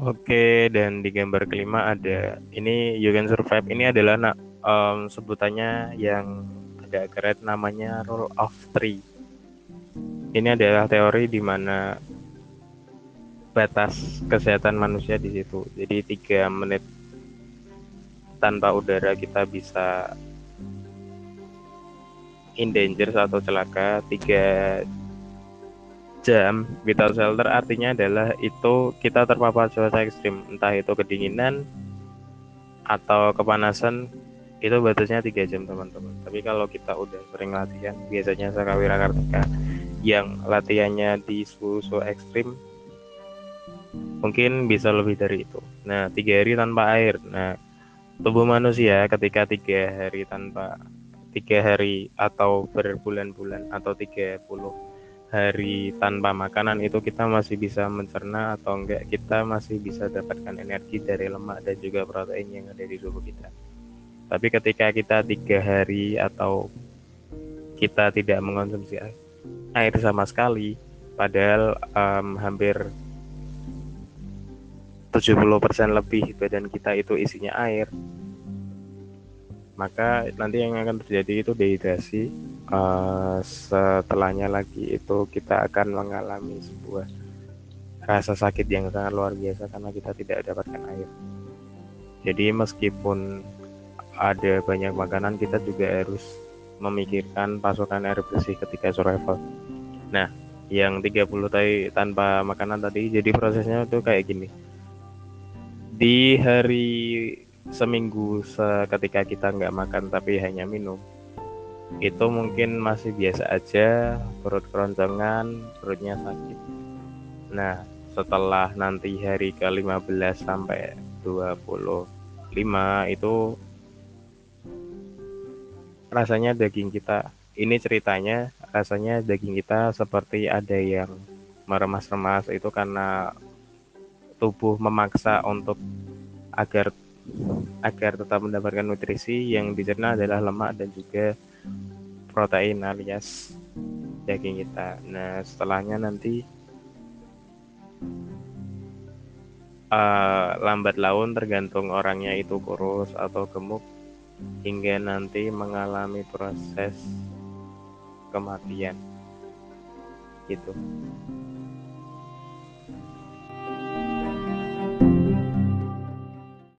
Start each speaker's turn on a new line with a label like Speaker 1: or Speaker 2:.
Speaker 1: Oke, dan di gambar kelima ada ini You Can Survive. Ini adalah nak um, sebutannya yang agak keren namanya Rule of Three. Ini adalah teori di mana batas kesehatan manusia di situ. Jadi tiga menit tanpa udara kita bisa in danger atau celaka. Tiga jam without shelter artinya adalah itu kita terpapar cuaca ekstrim. Entah itu kedinginan atau kepanasan itu batasnya tiga jam teman-teman. Tapi kalau kita udah sering latihan biasanya Sakawira Kartika yang latihannya di suhu-suhu ekstrim mungkin bisa lebih dari itu. Nah tiga hari tanpa air. Nah tubuh manusia ketika tiga hari tanpa tiga hari atau berbulan-bulan atau tiga puluh hari tanpa makanan itu kita masih bisa mencerna atau enggak kita masih bisa dapatkan energi dari lemak dan juga protein yang ada di tubuh kita. Tapi ketika kita tiga hari atau kita tidak mengonsumsi air sama sekali padahal um, hampir 70% lebih badan kita itu isinya air maka nanti yang akan terjadi itu dehidrasi. Uh, setelahnya lagi itu kita akan mengalami sebuah rasa sakit yang sangat luar biasa karena kita tidak dapatkan air. Jadi meskipun ada banyak makanan kita juga harus memikirkan pasokan air bersih ketika survival. Nah yang 30 tadi tanpa makanan tadi jadi prosesnya itu kayak gini. Di hari seminggu ketika kita nggak makan tapi hanya minum itu mungkin masih biasa aja perut keroncongan perutnya sakit. Nah setelah nanti hari ke 15 sampai 25 itu rasanya daging kita ini ceritanya rasanya daging kita seperti ada yang meremas-remas itu karena tubuh memaksa untuk agar agar tetap mendapatkan nutrisi yang dicerna adalah lemak dan juga protein alias daging kita. Nah, setelahnya nanti uh, lambat laun tergantung orangnya itu kurus atau gemuk hingga nanti mengalami proses kematian. Gitu.